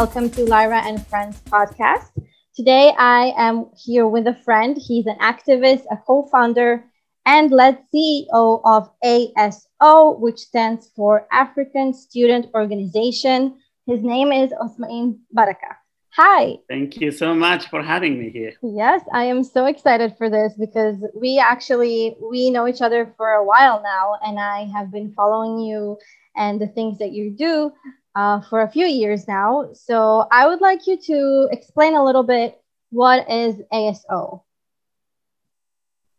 Welcome to Lyra and Friends podcast. Today I am here with a friend. He's an activist, a co founder, and led CEO of ASO, which stands for African Student Organization. His name is Usumain Baraka. Hi. Thank you so much for having me here. Yes, I am so excited for this because we actually we know each other for a while now and I have been following you and the things that you do uh, for a few years now. So I would like you to explain a little bit what is ASO.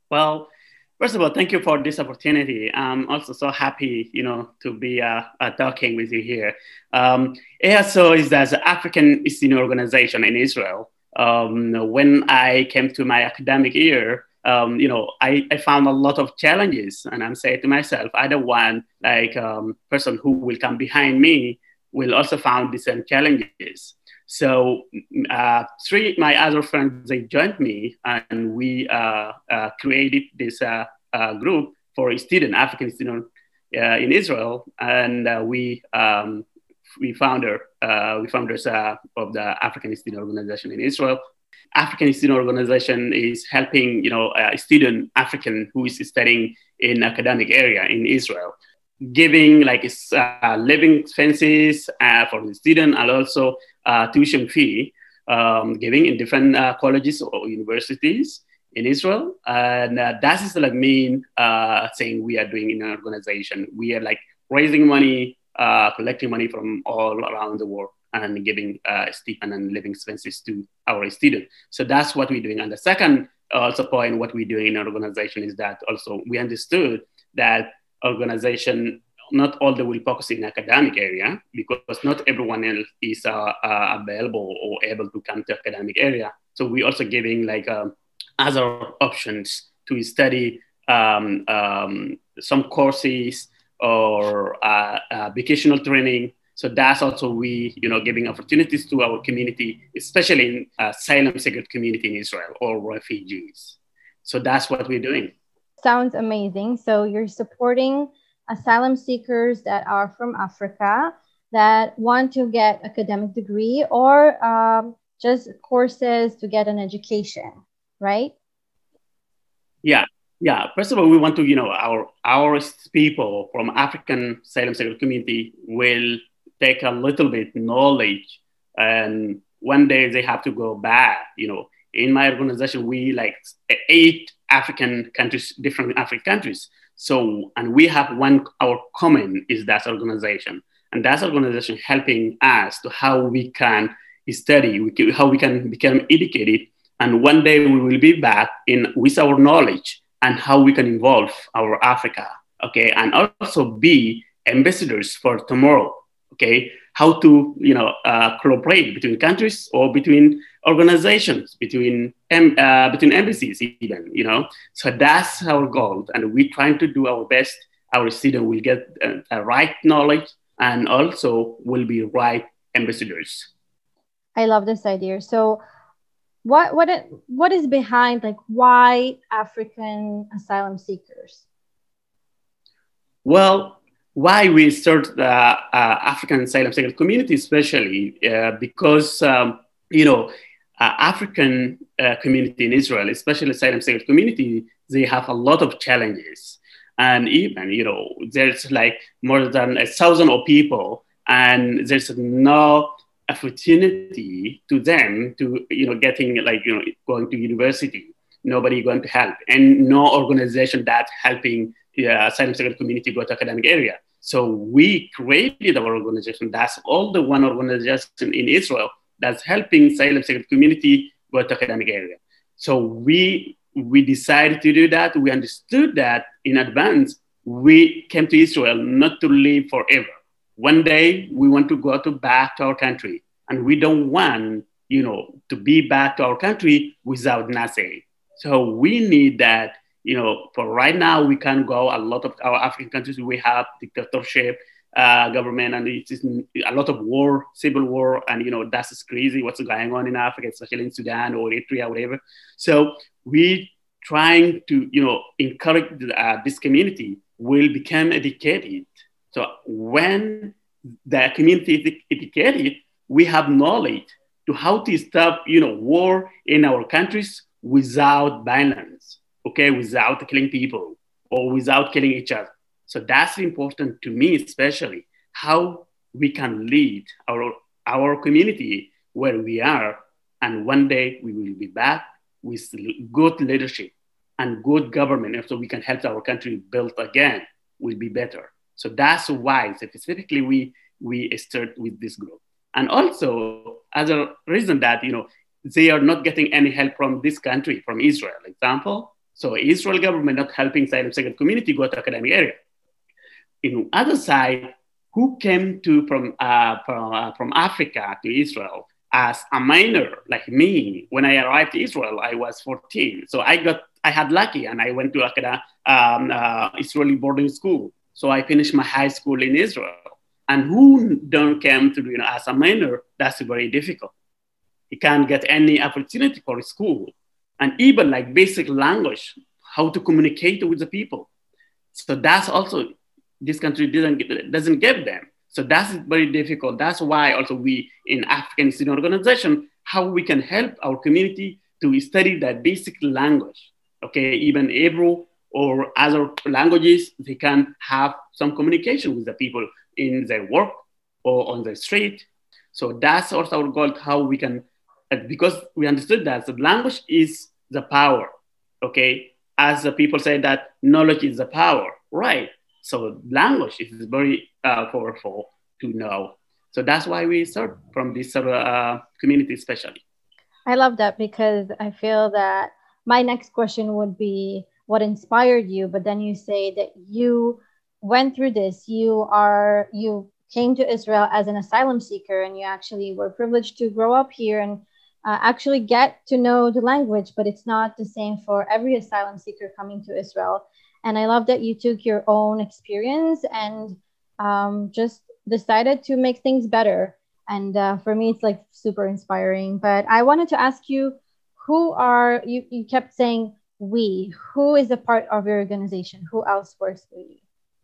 Well, First of all, thank you for this opportunity. I'm also so happy, you know, to be uh, uh, talking with you here. Um, ASO is the African student organization in Israel. Um, when I came to my academic year, um, you know, I, I, found a lot of challenges, and I'm saying to myself, I don't want like um, person who will come behind me will also found the same challenges. So uh, three my other friends they joined me and we uh, uh, created this uh, uh, group for student African student uh, in Israel, and we um, we founder we founders of the African Student Organization in Israel. African Student Organization is helping you know a student African who is studying in academic area in Israel giving like uh, living expenses uh, for the student and also uh, tuition fee, um, giving in different uh, colleges or universities in Israel. And uh, that is like main uh, thing we are doing in our organization. We are like raising money, collecting money from all around the world and giving stipend and living expenses to our students. So that's what we're doing. And the second also point, what we're doing in our organization is that also we understood that organization not all they will focus in academic area because not everyone else is uh, uh, available or able to come to academic area. So we also giving like um, other options to study um, um, some courses or uh, uh, vocational training. So that's also we, you know, giving opportunities to our community, especially in asylum seeker community in Israel or refugees. So that's what we're doing. Sounds amazing. So you're supporting asylum seekers that are from Africa that want to get academic degree or um, just courses to get an education, right? Yeah, yeah. First of all, we want to, you know, our our people from African asylum seeker community will take a little bit knowledge, and one day they have to go back. You know, in my organization, we like eight African countries, different African countries. So, and we have one, our common is that organization. And that organization helping us to how we can study, we can, how we can become educated. And one day we will be back in with our knowledge and how we can involve our Africa, okay? And also be ambassadors for tomorrow, okay? How to, you know, uh, between countries or between organizations, between uh, between embassies, even, you know. So that's our goal, and we're trying to do our best. Our students will get uh, a right knowledge and also will be right ambassadors. I love this idea. So, what what what is behind like why African asylum seekers? Well, why we start the uh, African asylum seeker community, especially uh, because um, you know uh, African uh, community in Israel, especially the asylum seeker community, they have a lot of challenges. And even, you know, there's like more than a thousand of people, and there's no opportunity to them to, you know, getting like, you know, going to university. Nobody going to help, and no organization that's helping the uh, asylum seeker community go to academic area. So we created our organization. That's all the one organization in Israel that's helping asylum seeker community go to academic area. So we we decided to do that. We understood that in advance. We came to Israel not to live forever. One day we want to go to back to our country, and we don't want you know to be back to our country without nothing. So we need that. You know, for right now, we can go. A lot of our African countries we have dictatorship uh, government and it's a lot of war, civil war, and you know that's crazy what's going on in Africa, especially in Sudan or Eritrea, whatever. So we trying to you know encourage uh, this community will become educated. So when the community is educated, we have knowledge to how to stop, you know, war in our countries without violence, okay, without killing people or without killing each other. So that's important to me, especially how we can lead our, our community where we are. And one day we will be back with good leadership and good government And so we can help our country build again will be better. So that's why specifically we, we start with this group. And also as a reason that, you know, they are not getting any help from this country, from Israel, example. So Israel government not helping asylum seeker community go to academic area. In other side, who came to from uh, from, uh, from Africa to Israel as a minor like me when I arrived to Israel, I was 14. So I got I had lucky and I went to Akada um, uh, Israeli boarding school. So I finished my high school in Israel. And who don't come to you know as a minor, that's very difficult. He can't get any opportunity for school, and even like basic language, how to communicate with the people. So that's also this country get, doesn't give them. So that's very difficult. That's why also we in African Student Organization, how we can help our community to study that basic language. Okay, even Hebrew or other languages, they can have some communication with the people in their work or on the street. So that's also our goal, how we can, uh, because we understood that the language is the power, okay? As the people say that knowledge is the power, right? So language is very uh, powerful to know. So that's why we start from this sort of uh, community, especially. I love that because I feel that my next question would be what inspired you, but then you say that you went through this you are you came to israel as an asylum seeker and you actually were privileged to grow up here and uh, actually get to know the language but it's not the same for every asylum seeker coming to israel and i love that you took your own experience and um, just decided to make things better. And uh, for me it's like super inspiring. But i wanted to ask you who are you, you kept saying we who is a part of your organization? Who else works with you?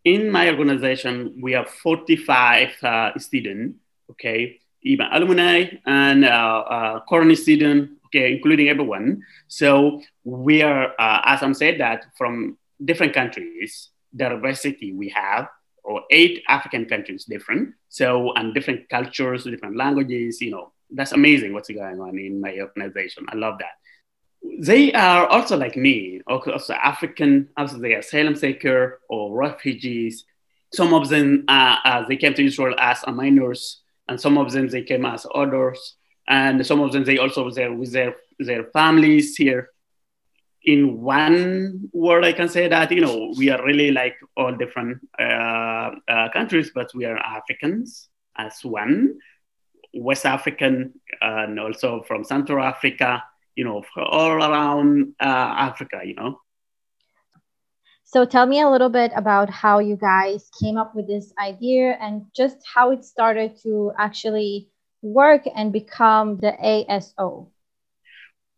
In my organization, we have 45 uh, students, okay, even alumni and uh, uh, current students, okay, including everyone. So we are, uh, as I'm said, that from different countries, diversity we have, or eight African countries different. So, and different cultures, different languages, you know, that's amazing what's going on in my organization. I love that they are also like me, also African, also they are asylum seeker or refugees. Some of them, uh, uh, they came to Israel as minors, and some of them they came as others, and some of them they also there with their their families here. In one word, I can say that you know we are really like all different uh, uh countries, but we are Africans as one, West African, and also from Central Africa you know, all around uh, Africa, you know. So tell me a little bit about how you guys came up with this idea and just how it started to actually work and become the ASO.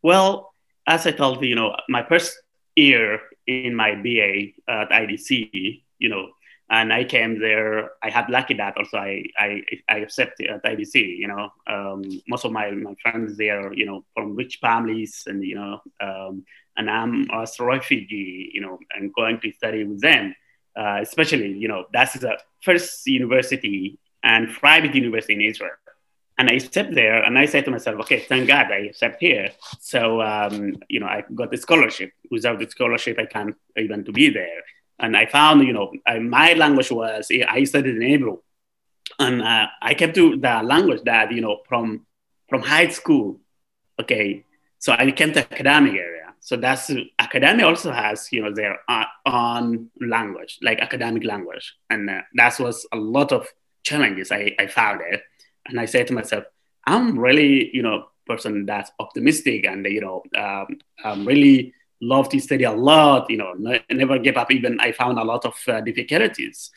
Well, as I told you, you know, my first year in my BA at IDC, you know, and I came there. I had lucky that also I I, I accepted at IDC. You know, um, most of my, my friends there, you know, from rich families, and you know, um, and I'm a refugee, you know, and going to study with them. Uh, especially, you know, that's the first university and private university in Israel. And I stepped there and I said to myself, okay, thank God I stepped here. So, um, you know, I got the scholarship. Without the scholarship, I can't even to be there and I found, you know, I, my language was I studied in Hebrew, and uh, I kept to the language that you know from from high school. Okay, so I came to academic area. So that's academic also has you know their own language, like academic language, and uh, that was a lot of challenges I, I found it. And I said to myself, I'm really you know person that's optimistic and you know um, I'm really love to study a lot, you know, never give up. Even I found a lot of uh, difficulties.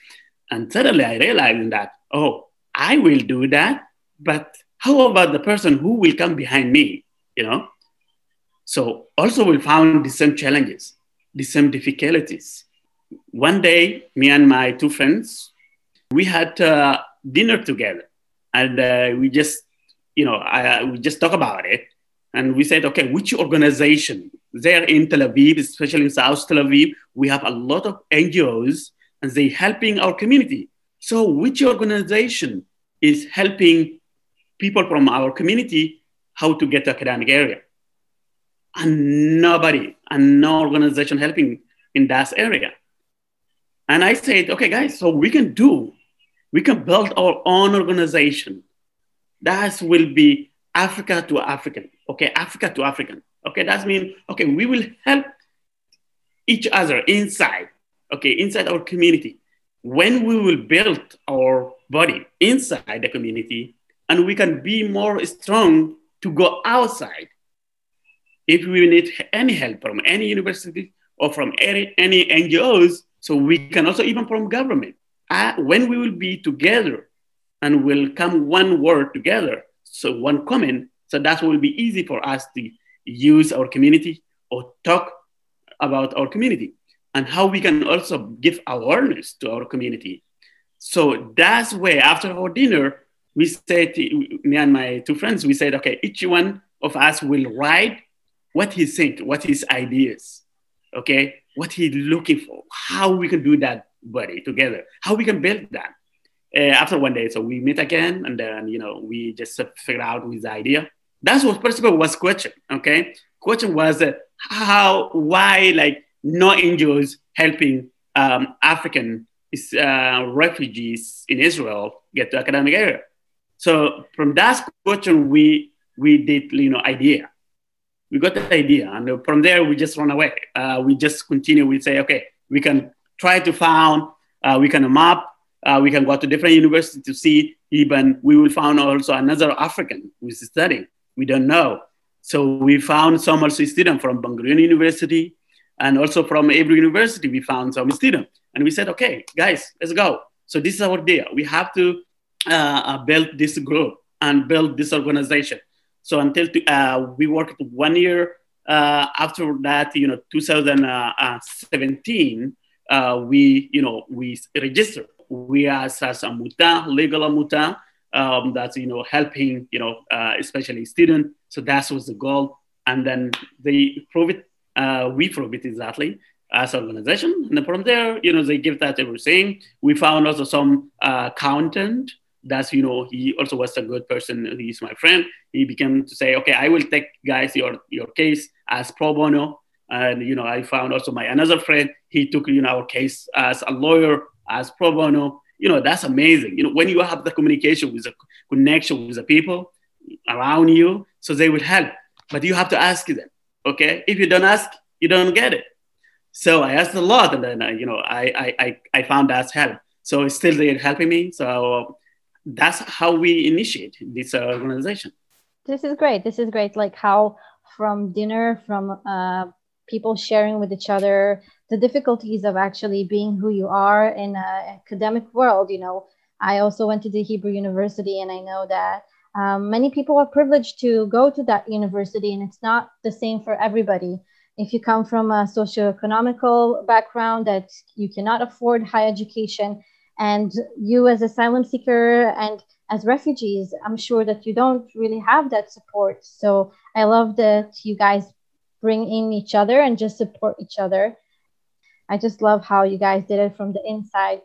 And suddenly I realized that, oh, I will do that, but how about the person who will come behind me, you know? So also we found the same challenges, the same difficulties. One day, me and my two friends, we had uh, dinner together and uh, we just you know, I, we just talk about it. And we said, okay, which organization? There in Tel Aviv, especially in South Tel Aviv, we have a lot of NGOs and they helping our community. So which organization is helping people from our community how to get to academic area? And nobody, and no organization helping in that area. And I said, okay, guys, so we can do, we can build our own organization. That will be Africa to African, okay, Africa to African. Okay, that means, okay, we will help each other inside, okay, inside our community. When we will build our body inside the community, and we can be more strong to go outside. If we need any help from any university or from any, any NGOs, so we can also even from government. Uh, when we will be together and will come one word together, so one comment, so that will be easy for us to use our community or talk about our community and how we can also give awareness to our community. So that's where after our dinner, we said, me and my two friends, we said, okay, each one of us will write what he think, what his ideas, okay? what he's looking for, how we can do that, buddy, together, how we can build that. Uh, after one day, so we meet again, and then you know we just figure out his idea. That's what first of all was question. Okay, question was uh, how, why, like no NGOs helping um, African uh, refugees in Israel get to academic area. So from that question, we we did you know idea we got the idea, and from there we just run away. Uh, we just continue. We say, okay, we can try to found, uh, we can map, uh, we can go to different universities to see. Even we will find also another African who is studying. We don't know. So we found some also student from Ben University, and also from Hebrew University we found some student. And we said, okay, guys, let's go. So this is our idea. We have to uh, uh, build this group and build this organization. So until uh, we worked one year uh, after that, you know, 2017, uh, we, you know, we registered. We are as a muta, legal muta, um, that's, you know, helping, you know, uh, especially students. So that was the goal. And then they prove it, uh, we prove it exactly as an organization. And from there, you know, they give that everything. We found also some uh, content that's you know he also was a good person he's my friend he became to say okay i will take guys your your case as pro bono and you know i found also my another friend he took you know our case as a lawyer as pro bono. You know that's amazing. You know when you have the communication with the connection with the people around you so they will help. But you have to ask them okay? If you don't ask you don't get it. So i asked a lot and then uh, you know I, I i found that's help. So it's still they're helping me. So that's how we initiate this uh, organization. This is great. This is great. Like how from dinner, from uh, people sharing with each other, the difficulties of actually being who you are in an academic world. You know, I also went to the Hebrew University, and I know that um, many people are privileged to go to that university, and it's not the same for everybody. If you come from a socioeconomical background that you cannot afford high education, and you, as asylum seeker and as refugees, I'm sure that you don't really have that support. So I love that you guys bring in each other and just support each other. I just love how you guys did it from the inside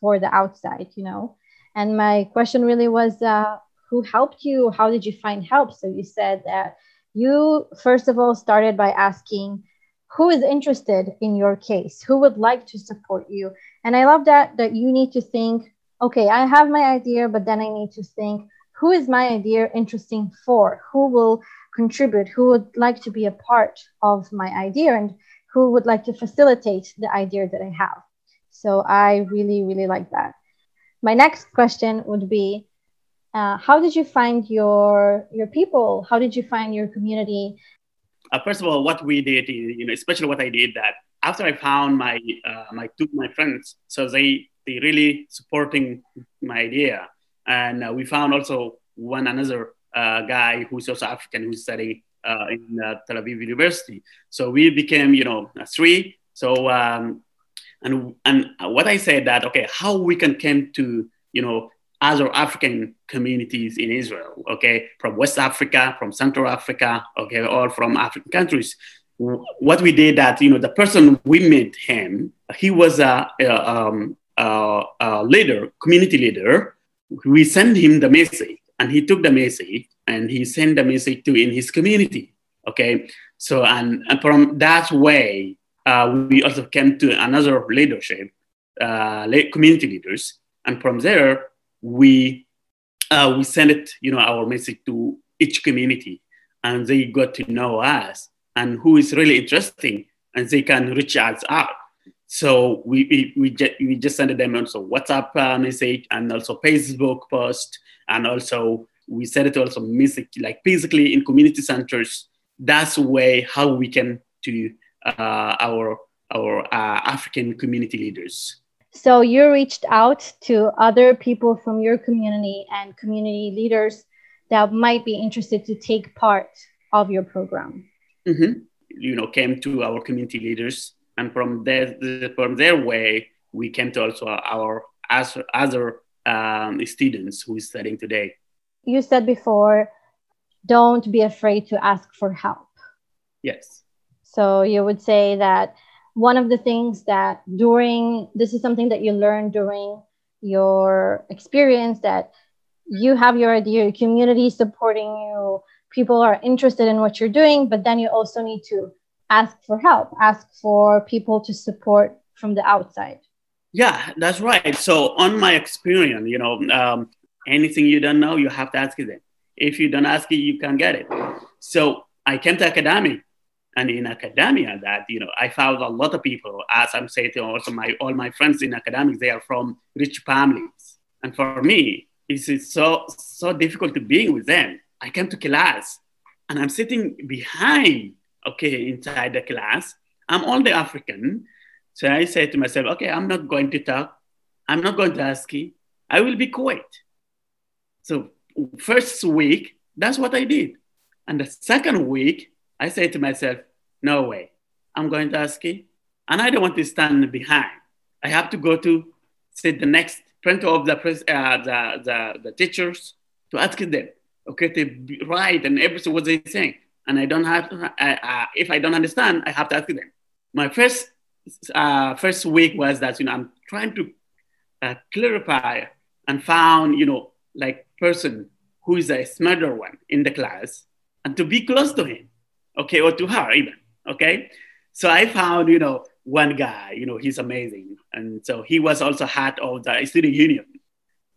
for the outside, you know. And my question really was uh, who helped you? How did you find help? So you said that you, first of all, started by asking who is interested in your case, who would like to support you, and I love that that you need to think, okay, I have my idea, but then I need to think, who is my idea interesting for? Who will contribute? Who would like to be a part of my idea and who would like to facilitate the idea that I have? So I really, really like that. My next question would be, uh, how did you find your your people? How did you find your community? Uh, first of all, what we did, you know, especially what I did that after I found my uh, my two my friends, so they they really supporting my idea, and uh, we found also one another uh, guy who's also African who's studying uh, in uh, Tel Aviv University. So we became you know three. So um, and and what I said that okay, how we can come to you know other African communities in Israel, okay, from West Africa, from Central Africa, okay, all from African countries. What we did that, you know, the person we met him, he was a, a, um, a, a leader, community leader. We sent him the message and he took the message and he sent the message to in his community, okay? So, and, and from that way, uh, we also came to another leadership, uh, community leaders. And from there, we uh, we send it, you know, our message to each community, and they got to know us and who is really interesting, and they can reach us out. So we we, we, just, we just send them also WhatsApp uh, message and also Facebook post, and also we send it also music like physically in community centers. That's way how we can to uh, our our uh, African community leaders. So you reached out to other people from your community and community leaders that might be interested to take part of your program. Mm-hmm. You know, came to our community leaders, and from their from their way, we came to also our other um, students who is studying today. You said before, don't be afraid to ask for help. Yes. So you would say that one of the things that during this is something that you learn during your experience that you have your idea your community supporting you people are interested in what you're doing but then you also need to ask for help ask for people to support from the outside. Yeah that's right. So on my experience you know um, anything you don't know you have to ask it if you don't ask it you can't get it. So i came to academia, and in academia that you know i found a lot of people as i'm saying also my all my friends in academics they are from rich families. And for me it's so so difficult to be with them. I came to class and i'm sitting behind okay inside the class i'm only african so i say to myself okay i'm not going to talk i'm not going to ask you i will be quiet so first week that's what i did and the second week I say to myself, no way, I'm going to ask you. And I don't want to stand behind. I have to go to sit the next front of the, uh, the, the, the, teachers to ask them, okay, to write and everything what they saying. And I don't have, if I don't understand, I have to ask them. My first, uh, first week was that, you know, I'm trying to uh, clarify and found, you know, like person who is a smarter one in the class and to be close to him okay, or to her even, okay? So I found, you know, one guy, you know, he's amazing. And so he was also head of the student union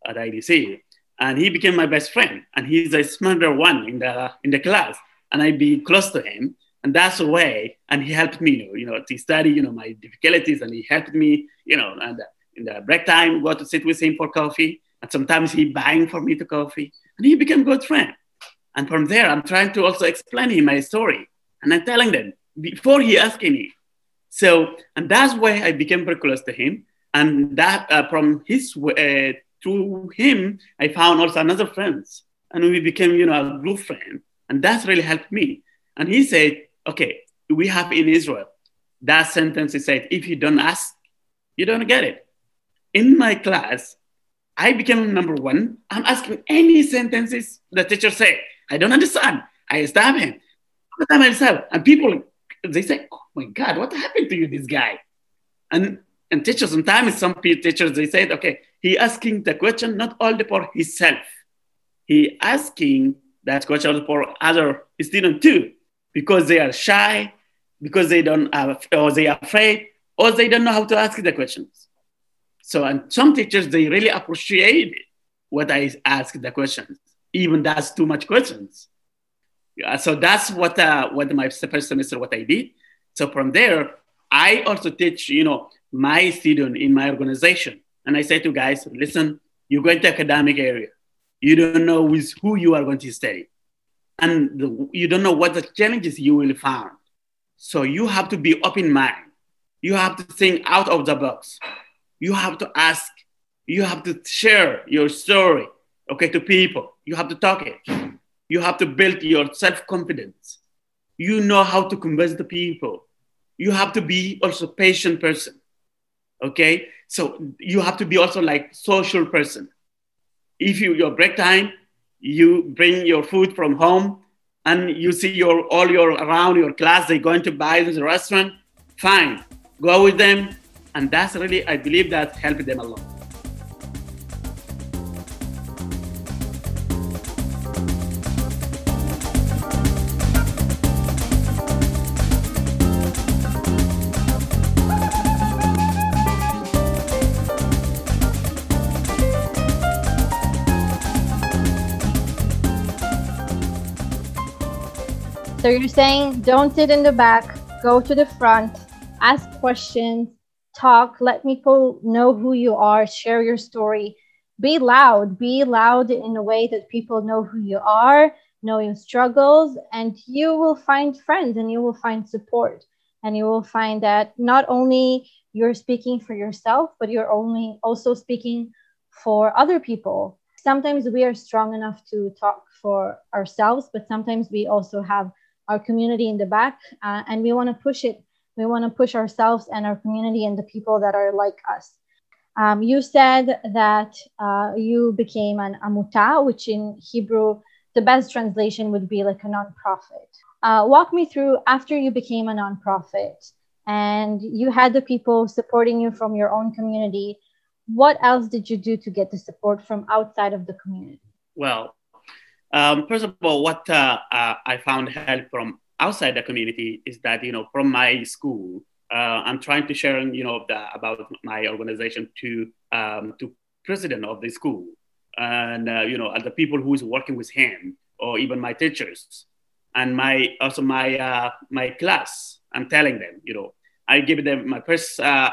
at IDC. And he became my best friend. And he's a smarter one in the, in the class. And I be close to him. And that's the way. And he helped me, you know, to study, you know, my difficulties. And he helped me, you know, and in the break time, go to sit with him for coffee. And sometimes he buying for me the coffee. And he became good friend. And from there, I'm trying to also explain him my story. And I'm telling them before he asking me. So, and that's why I became very close to him. And that uh, from his, uh, through him, I found also another friends. And we became, you know, a group friend. And that's really helped me. And he said, okay, we have in Israel, that sentence he said, if you don't ask, you don't get it. In my class, I became number one. I'm asking any sentences the teacher say. I don't understand. I stop him. Time myself. And people, they say, oh my God, what happened to you, this guy? And and teachers, sometimes some teachers, they said, okay, he asking the question not only for himself. He asking that question for other students too, because they are shy, because they don't have, or they are afraid, or they don't know how to ask the questions. So, and some teachers, they really appreciate what I ask the questions even that's too much questions. Yeah, so that's what uh, what my first semester what I did. So from there, I also teach you know my student in my organization, and I say to guys, listen, you go going to academic area, you don't know with who you are going to study, and the, you don't know what the challenges you will find. So you have to be open mind. You have to think out of the box. You have to ask. You have to share your story okay, to people. You have to talk it. You have to build your self confidence. You know how to convince the people. You have to be also patient person. Okay, so you have to be also like social person. If you your break time, you bring your food from home, and you see your all your around your class they going to buy the restaurant. Fine, go with them, and that's really I believe that helped them a lot. So you're saying don't sit in the back, go to the front, ask questions, talk, let people know who you are, share your story. Be loud, be loud in a way that people know who you are, know your struggles, and you will find friends and you will find support. And you will find that not only you're speaking for yourself, but you're only also speaking for other people. Sometimes we are strong enough to talk for ourselves, but sometimes we also have our community in the back uh, and we want to push it we want to push ourselves and our community and the people that are like us. Um, you said that uh, you became an amuta which in hebrew the best translation would be like a nonprofit. Uh, walk me through after you became a nonprofit and you had the people supporting you from your own community what else did you do to get the support from outside of the community? Well um, first of all, what uh, uh, I found help from outside the community is that you know from my school, uh, I'm trying to share you know the, about my organization to um, to president of the school and uh, you know the people who is working with him or even my teachers and my also my uh, my class. I'm telling them you know I give them my first uh,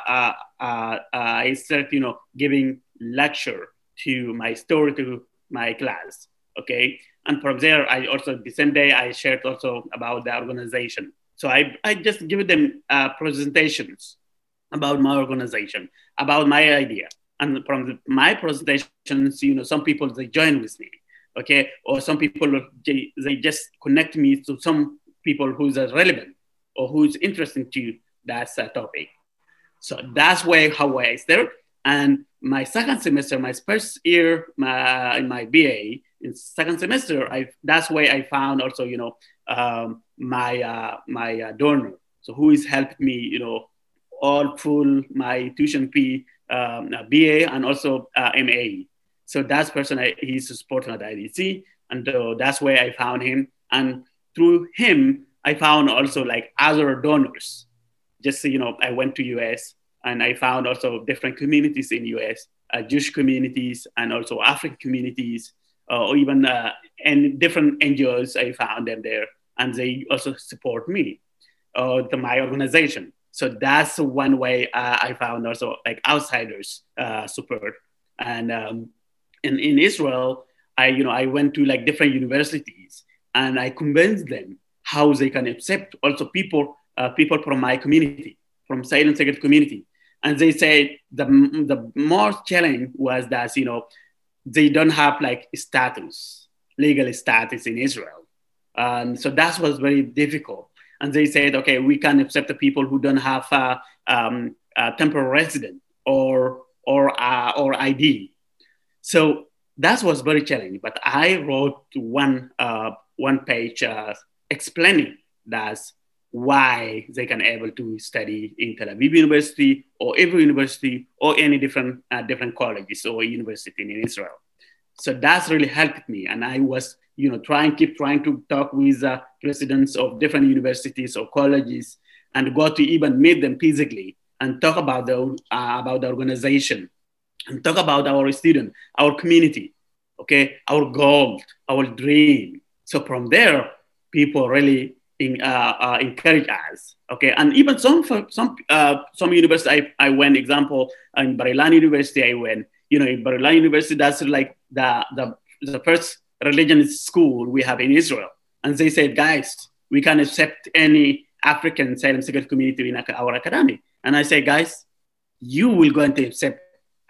I start you know giving lecture to my story to my class okay and from there i also the same day i shared also about the organization. So i, I just give them uh, presentations about my organization about my idea. And from the, my presentations you know some people they join with me okay? Or some people they, they just connect me to some people who's relevant or who's interesting to that uh, topic. So that's where how i started. And my second semester my first year my, in my ba second semester, I that's why I found also you know um, my uh, my uh, donor, so who is helped me you know all full my tuition fee, um, BA and also uh, MA. So that's person I, he's supporting at IDC, and uh, that's where I found him. And through him, I found also like other donors. Just you know, I went to US and I found also different communities in US, uh, Jewish communities and also African communities uh, or even uh, and different NGOs. I found them there, and they also support me, uh, the, my organization. So that's one way uh, I found also like outsiders uh, support. And um, in, in Israel, I you know I went to like different universities and I convinced them how they can accept also people people from my community, from asylum seeker community. And they said the, the most challenge was that, you know, they don't have like status, legal status in Israel. Um, so that was very difficult. And they said, okay, we can accept the people who don't have a, um, a temporary resident or or uh, or ID. So that was very challenging. But I wrote one uh, one page uh, explaining that why they can able to study in Tel Aviv University or Hebrew University or any different uh, different colleges or university in Israel. So that's really helped me, and I was you know trying keep trying to talk with uh, presidents of different universities or colleges and go to even meet them physically and talk about the uh, about the organization and talk about our student, our community, okay, our goal, our dream. So from there, people really in, uh, uh, encourage us. Okay, and even some some uh, some universities I, I went. Example in Bar Ilan University, I went. You know, in Bar Ilan University, that's like the the the first religion school we have in Israel, and they said, guys, we can accept any African asylum seeker community in our academy. And I say, guys, you will go and accept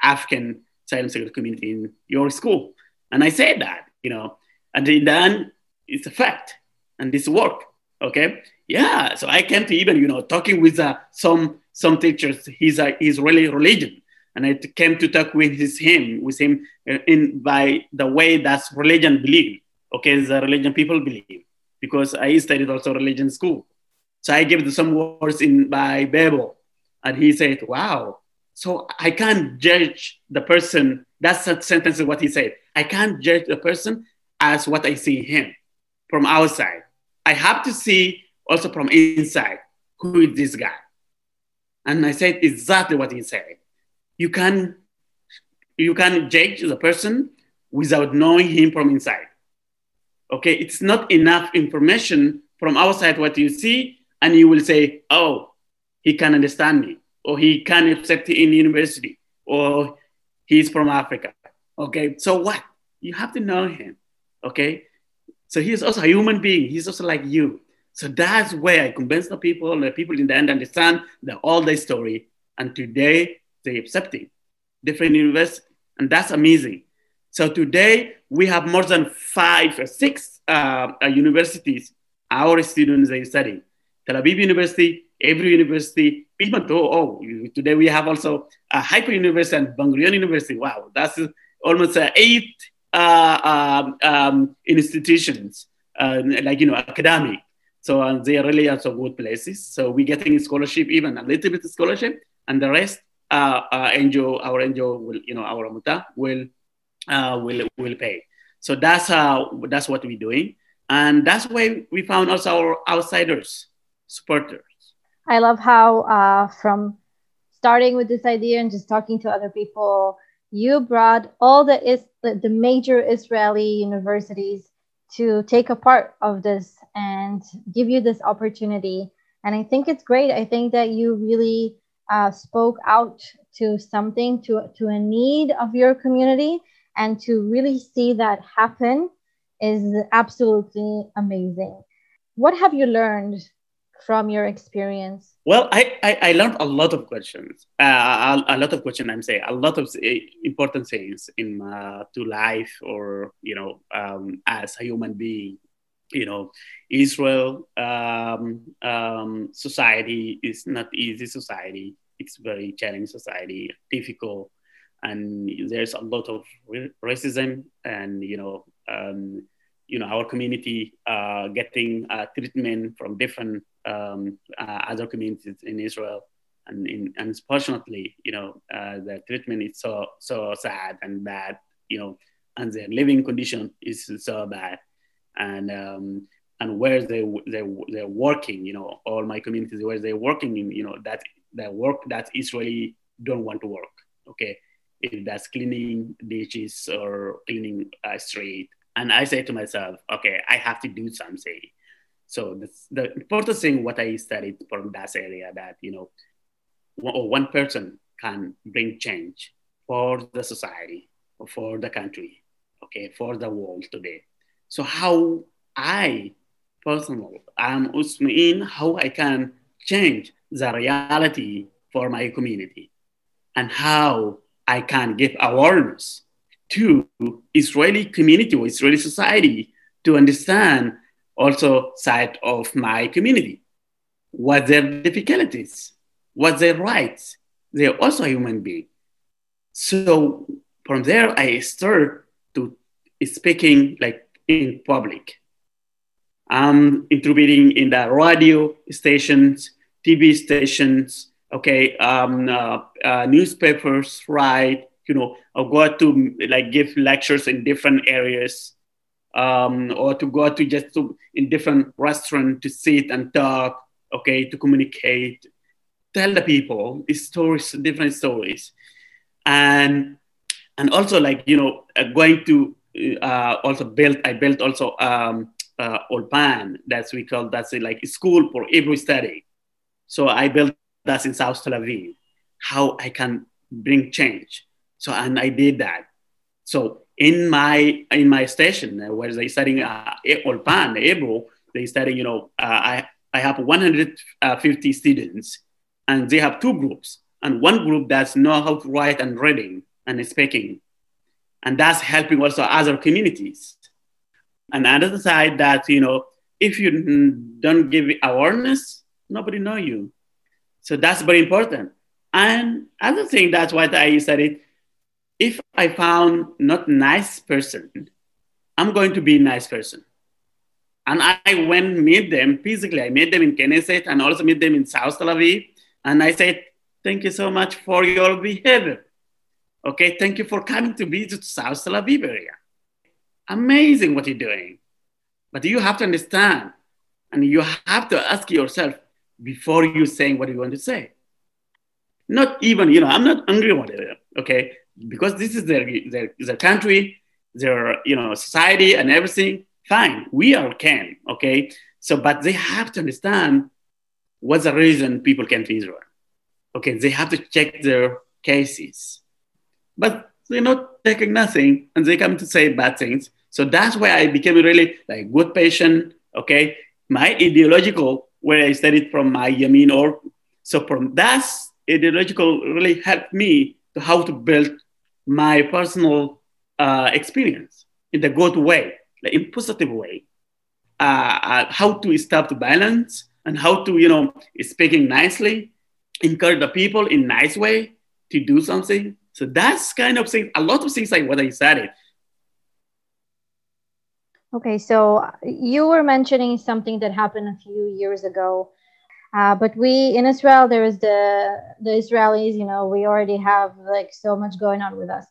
African asylum seeker community in your school. And I said that, you know, and then it's a fact, and this work okay yeah so i came to even you know talking with uh, some some teachers he's uh, he's really religion and I came to talk with his, him, with him uh, in by the way that religion believe. Okay, the religion people believe because I studied also religion school. So I gave some words in by Bible, and he said, "Wow." So I can't judge the person. That's a sentence of what he said. I can't judge the person as what I see him from outside. I have to see also from inside who is this guy. And I said exactly what he said. You can you can judge the person without knowing him from inside. Okay, it's not enough information from outside what you see, and you will say, oh, he can understand me, or he can accept in university, or he's from Africa. Okay, so what? You have to know him. Okay, so he's also a human being. He's also like you. So that's where I convince the people, the people in the end understand the all the story. And today they accepting different universities. And that's amazing. So today we have more than five or six uh, uh, universities our students are studying. Tel Aviv University, Hebrew University, even though, oh, today we have also a Haifa University and Ben University. Wow, that's almost uh, eight um, um, institutions, uh, like, you know, academic. So uh, they are really also good places. So we're getting scholarship, even a little bit of scholarship, and the rest, uh, uh, our NGO will, you know, our Amuta will, uh, will, will pay. So that's uh, that's what we're doing, and that's why we found also our outsiders, supporters. I love how uh, from starting with this idea and just talking to other people, you brought all the is the major Israeli universities to take a part of this and give you this opportunity. And I think it's great. I think that you really uh, spoke out to something, to, to a need of your community, and to really see that happen is absolutely amazing. What have you learned from your experience? Well, I, I, I learned a lot of questions, uh, a, a, lot of questions. I'm saying a lot of important things in uh, to life, or you know, um, as a human being. You know, Israel um, um, society is not easy society. It's very challenging society, difficult, and there's a lot of racism, and you know, um, you know, our community uh, getting uh, treatment from different um, uh, other communities in Israel. And, in, unfortunately, you know, uh, the treatment is so so sad and bad, you know, and their living condition is so bad, and um, and where they they they're working, you know, all my communities where they're working in, you know, that that work that Israeli don't want to work. Okay, if that's cleaning ditches or cleaning a street, and I say to myself, okay, I have to do something so the important thing what I studied from that area that you know one person can bring change for the society, for the country, okay, for the world today. So how I personally am Usumain, how I can change the reality for my community and how I can give awareness to Israeli community or Israeli society to understand also side of my community. What their difficulties, what their rights. They're also human being. So from there, I start to speaking like in public. I'm intervening in the radio stations, TV stations, okay, um, uh, uh, newspapers, right? You know, I go to like give lectures in different areas um, or to go to just to in different restaurant to sit and talk, okay, to communicate, tell the people stories, different stories, and and also like you know uh, going to uh, also build. I built also um, uh, Ulpan that's we call that's a, like a school for Hebrew study. So I built that in South Tel Aviv. How I can bring change. So and I did that. So in my in my station uh, where they studying uh, Hebrew, they study, you know, uh, I, I have 150 students and they have two groups. And one group that's know how to write and reading and speaking. And that's helping also other communities. And another side that, you know, if you don't give awareness, nobody know you. So that's very important. And other thing, that's what I studied. I found not nice person, I'm going to be nice person. And I went meet them physically. I met them in Knesset and also meet them in South Tel Aviv. And I said, thank you so much for your behavior. Okay, thank you for coming to visit South Tel Aviv area. Amazing what you're doing. But you have to understand and you have to ask yourself before you saying what you want to say. Not even, you know, I'm not angry about it, okay? Because this is their, their, their country, their, you know, society and everything. Fine, we are can, okay? So, but they have to understand what's the reason people came to Israel. Okay, they have to check their cases. But they're not taking nothing and they come to say bad things. So that's why I became really like good patient, okay? My ideological, where I studied from my Yamin or so from that ideological really helped me to how to build my personal uh, experience in the good way, like in positive way. Uh, uh, how to the violence and how to, you know, speaking nicely, encourage the people in nice way to do something. So that's kind of thing, a lot of things like what I said. Okay, so you were mentioning something that happened a few years ago uh, but we in Israel, there is the the Israelis. You know, we already have like so much going on with us.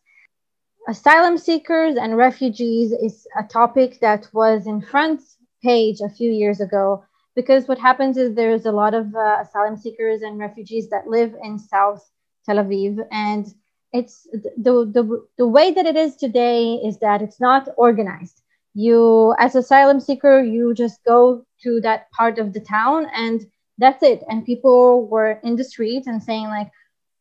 Asylum seekers and refugees is a topic that was in front page a few years ago because what happens is there's a lot of uh, asylum seekers and refugees that live in South Tel Aviv, and it's the, the the way that it is today is that it's not organized. You, as asylum seeker, you just go to that part of the town and that's it. And people were in the streets and saying like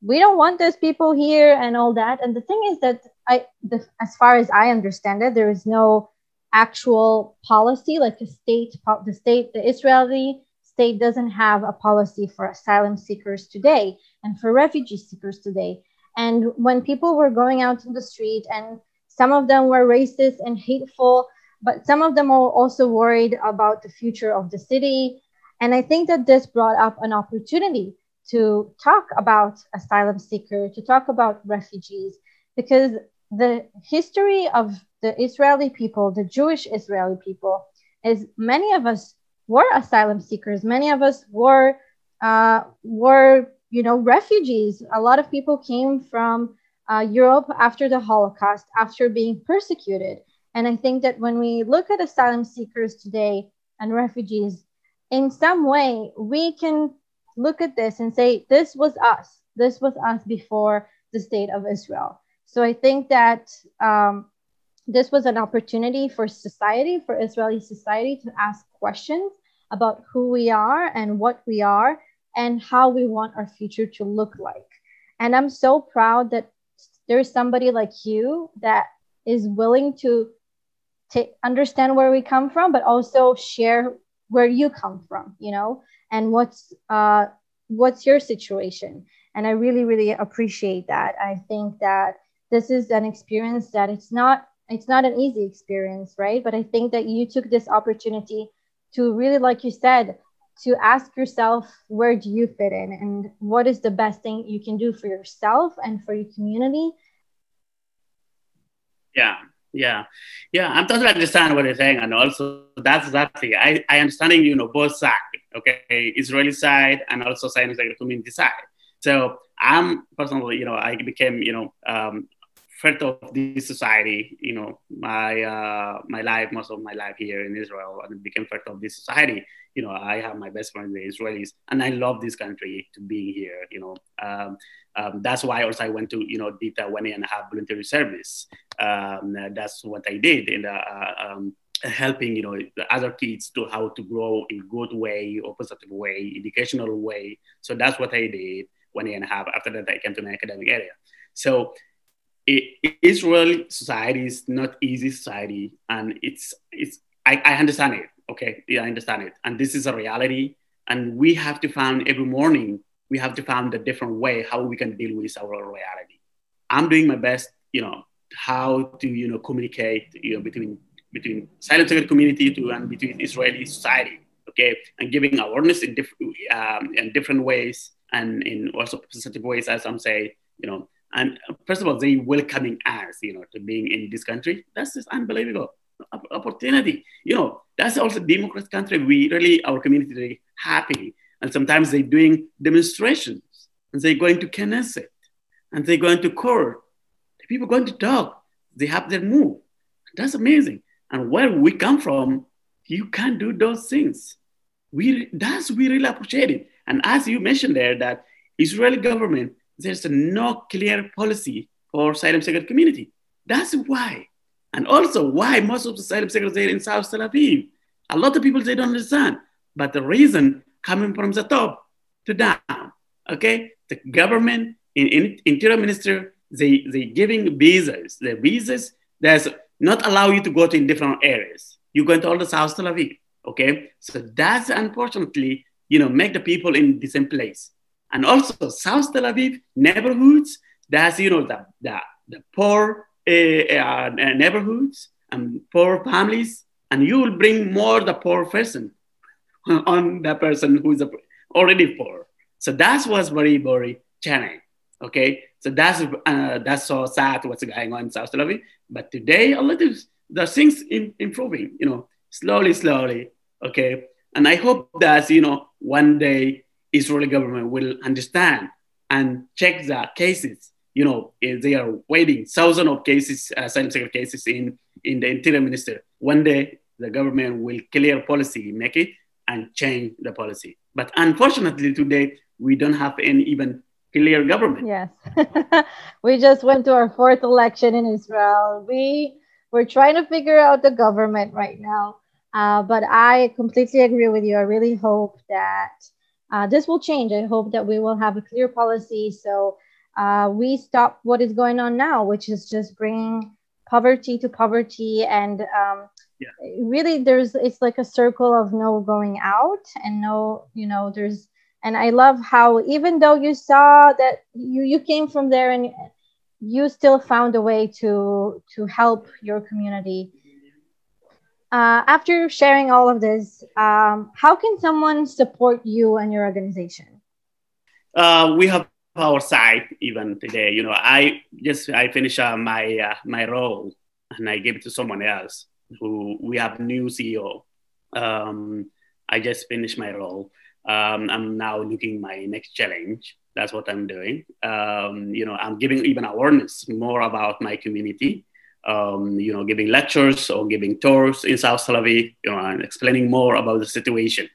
we don't want those people here and all that. And the thing is that i the, as far as i understand it there is no actual policy like the state the state the israeli state doesn't have a policy for asylum seekers today and for refugee seekers today. And when people were going out in the street and some of them were racist and hateful but some of them were also worried about the future of the city and I think that this brought up an opportunity to talk about asylum seeker, to talk about refugees, because the history of the Israeli people, the Jewish Israeli people, is many of us were asylum seekers. Many of us were uh, were you know refugees. A lot of people came from uh, Europe after the Holocaust, after being persecuted. And I think that when we look at asylum seekers today and refugees, in some way we can look at this and say this was us. This was us before the state of israel. So i think that um, this was an opportunity for society for israeli society to ask questions about who we are and what we are and how we want our future to look like. And i'm so proud that there's somebody like you that is willing to take, understand where we come from but also share where you come from you know? And what's uh what's your situation? And i really really appreciate that. I think that this is an experience that it's not it's not an easy experience right? But i think that you took this opportunity to really like you said to ask yourself where do you fit in? And what is the best thing you can do for yourself and for your community? Yeah yeah, yeah, I'm totally understand what you're saying, and also that's exactly I I understanding you know both sides, okay, Israeli side and also Zionist like community side. So I'm personally, you know, I became you know um, part of this society, you know, my uh, my life, most of my life here in Israel, and became part of this society. You know, I have my best friends, the Israelis, and I love this country to be here. You know, um, um, that's why also I went to you know did a one and a half voluntary service. Um, that's what I did in the, uh, um, helping you know the other kids to how to grow in good way or positive way, educational way. So that's what I did one and a. After that, I came to an academic area. So it, Israel society is not easy society, and it's it's I, I understand it. Okay, yeah, I understand it, and this is a reality, and we have to find every morning we have to find a different way how we can deal with our reality. I'm doing my best, you know, how to you know communicate you know between between silent community to and between Israeli society, okay, and giving awareness in different um, in different ways and in also positive ways, as I'm saying, you know, and first of all, they welcoming us, you know, to being in this country. That's just unbelievable opportunity. You know, that's also democratic country. We really, our community really happy. And sometimes they're doing demonstrations and they're going to Knesset and they're going to court. The people going to talk. They have their move. That's amazing. And where we come from, you can't do those things. We, that's, we really appreciate it. And as you mentioned there, that Israeli government, there's no clear policy for asylum seeker community. That's why. And also why most of the asylum seekers are in South Tel Aviv. A lot of people, they don't understand. But the reason coming from the top to down, okay? The government, in, in interior minister, they, they giving visas. The visas, there's not allow you to go to in different areas. You go into all the South Tel Aviv, okay? So that's unfortunately, you know, make the people in the same place. And also South Tel Aviv neighborhoods, that's, you know, the, the, the poor uh, uh, neighborhoods and poor families, and you will bring more the poor person on the person who's already poor. So that was very, very challenging. Okay, so that's uh, that's so sad what's going on in South Aviv. But today, a lot of the things in, improving. You know, slowly, slowly. Okay, and I hope that you know one day Israeli government will understand and check the cases. You know, they are waiting thousands of cases, uh, asylum seeker cases in in the interior minister. One day the government will clear policy, make it, and change the policy. But unfortunately, today we don't have any even clear government. Yes. we just went to our fourth election in Israel. We we're trying to figure out the government right now. Uh, but I completely agree with you. I really hope that uh, this will change. I hope that we will have a clear policy so uh, we stop what is going on now, which is just bringing poverty to poverty and um, yeah. really there's it's like a circle of no going out and no you know there's and i love how even though you saw that you you came from there and you still found a way to to help your community. Uh, after sharing all of this um, how can someone support you and your organization? Uh, we have our site even today. You know i just i finish uh, my uh, my role and i give it to someone else who we have new ceo um, i just finished my role um, I'm now looking my next challenge. That's what I'm doing. Um, you know, I'm giving even awareness more about my community. Um, you know, giving lectures or giving tours in South Tel Aviv, you know, and explaining more about the situation.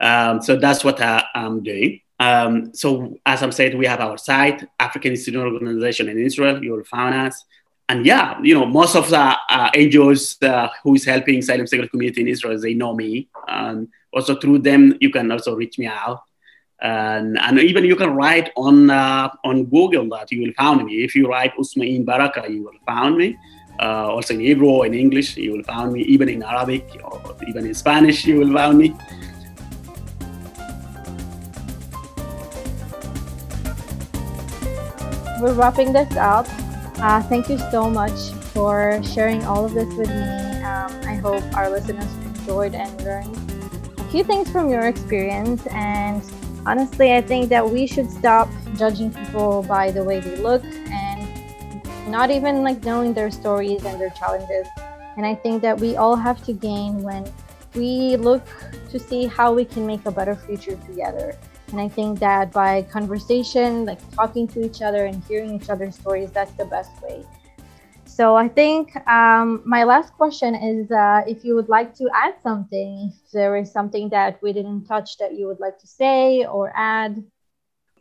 Um, so that's what I, am doing. Um, so as I'm saying, we have our site, African Student Organization in Israel. You will find us. And yeah, you know, most of the uh, NGOs uh, who is helping asylum seeker community in Israel, they know me. And also through them you can also reach me out. And, and even you can write on uh, on google that you will find me. If you write Usumain Baraka you will find me. Uh, also in hebrew in english you will find me. Even in arabic or even in spanish you will find me. We're wrapping this up uh, thank you so much for sharing all of this with me. Um, i hope our listeners enjoyed and learned a few things from your experience. And honestly i think that we should stop judging people by the way they look and not even like knowing their stories and their challenges. And i think that we all have to gain when we look to see how we can make a better future together and i think that by conversation like talking to each other and hearing each other's stories that's the best way so I think um, my last question is uh, if you would like to add something, if there is something that we didn't touch that you would like to say or add.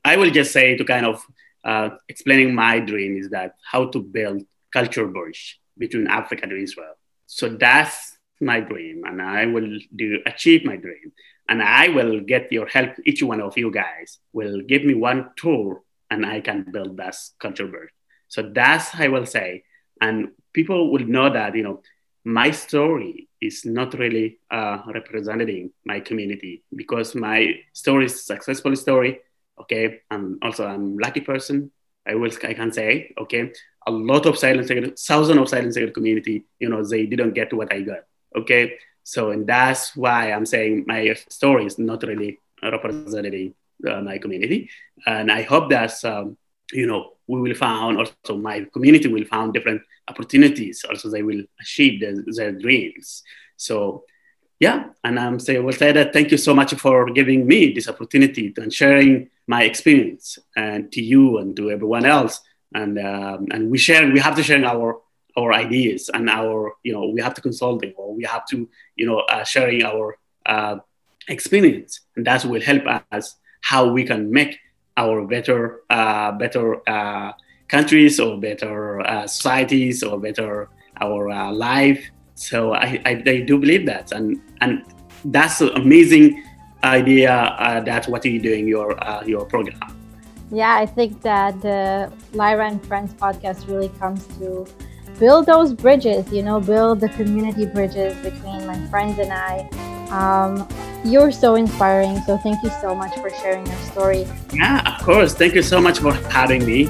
I will just say to kind of uh, explaining my dream is that how to build culture bridge between Africa and Israel. So that's my dream, and I will do achieve my dream, and I will get your help. Each one of you guys will give me one tool, and I can build that culture bridge. So that's I will say and people will know that you know my story is not really uh, representing my community because my story is successful story okay and also i'm lucky person i will i can say okay a lot of silent thousands of asylum seeker community you know they didn't get what i got okay so and that's why i'm saying my story is not really representing uh, my community. And I hope that, um, you know, we will find also my community will find different opportunities. Also, they will achieve their, their dreams. So, yeah, and I'm say will say that thank you so much for giving me this opportunity and sharing my experience and to you and to everyone else. And um, and we share we have to share our our ideas and our you know we have to consulting or we have to you know uh, sharing our uh, experience. And that will help us how we can make our better uh, better uh, countries or better uh, societies or better our uh, life. So I, I, I, do believe that. And and that's an amazing idea that what you're you doing your your program. Yeah i think that the lyra and friends podcast really comes to build those bridges, you know, build the community bridges between my friends and I. Um, you're so inspiring. So thank you so much for sharing your story. Yeah, of course. Thank you so much for having me.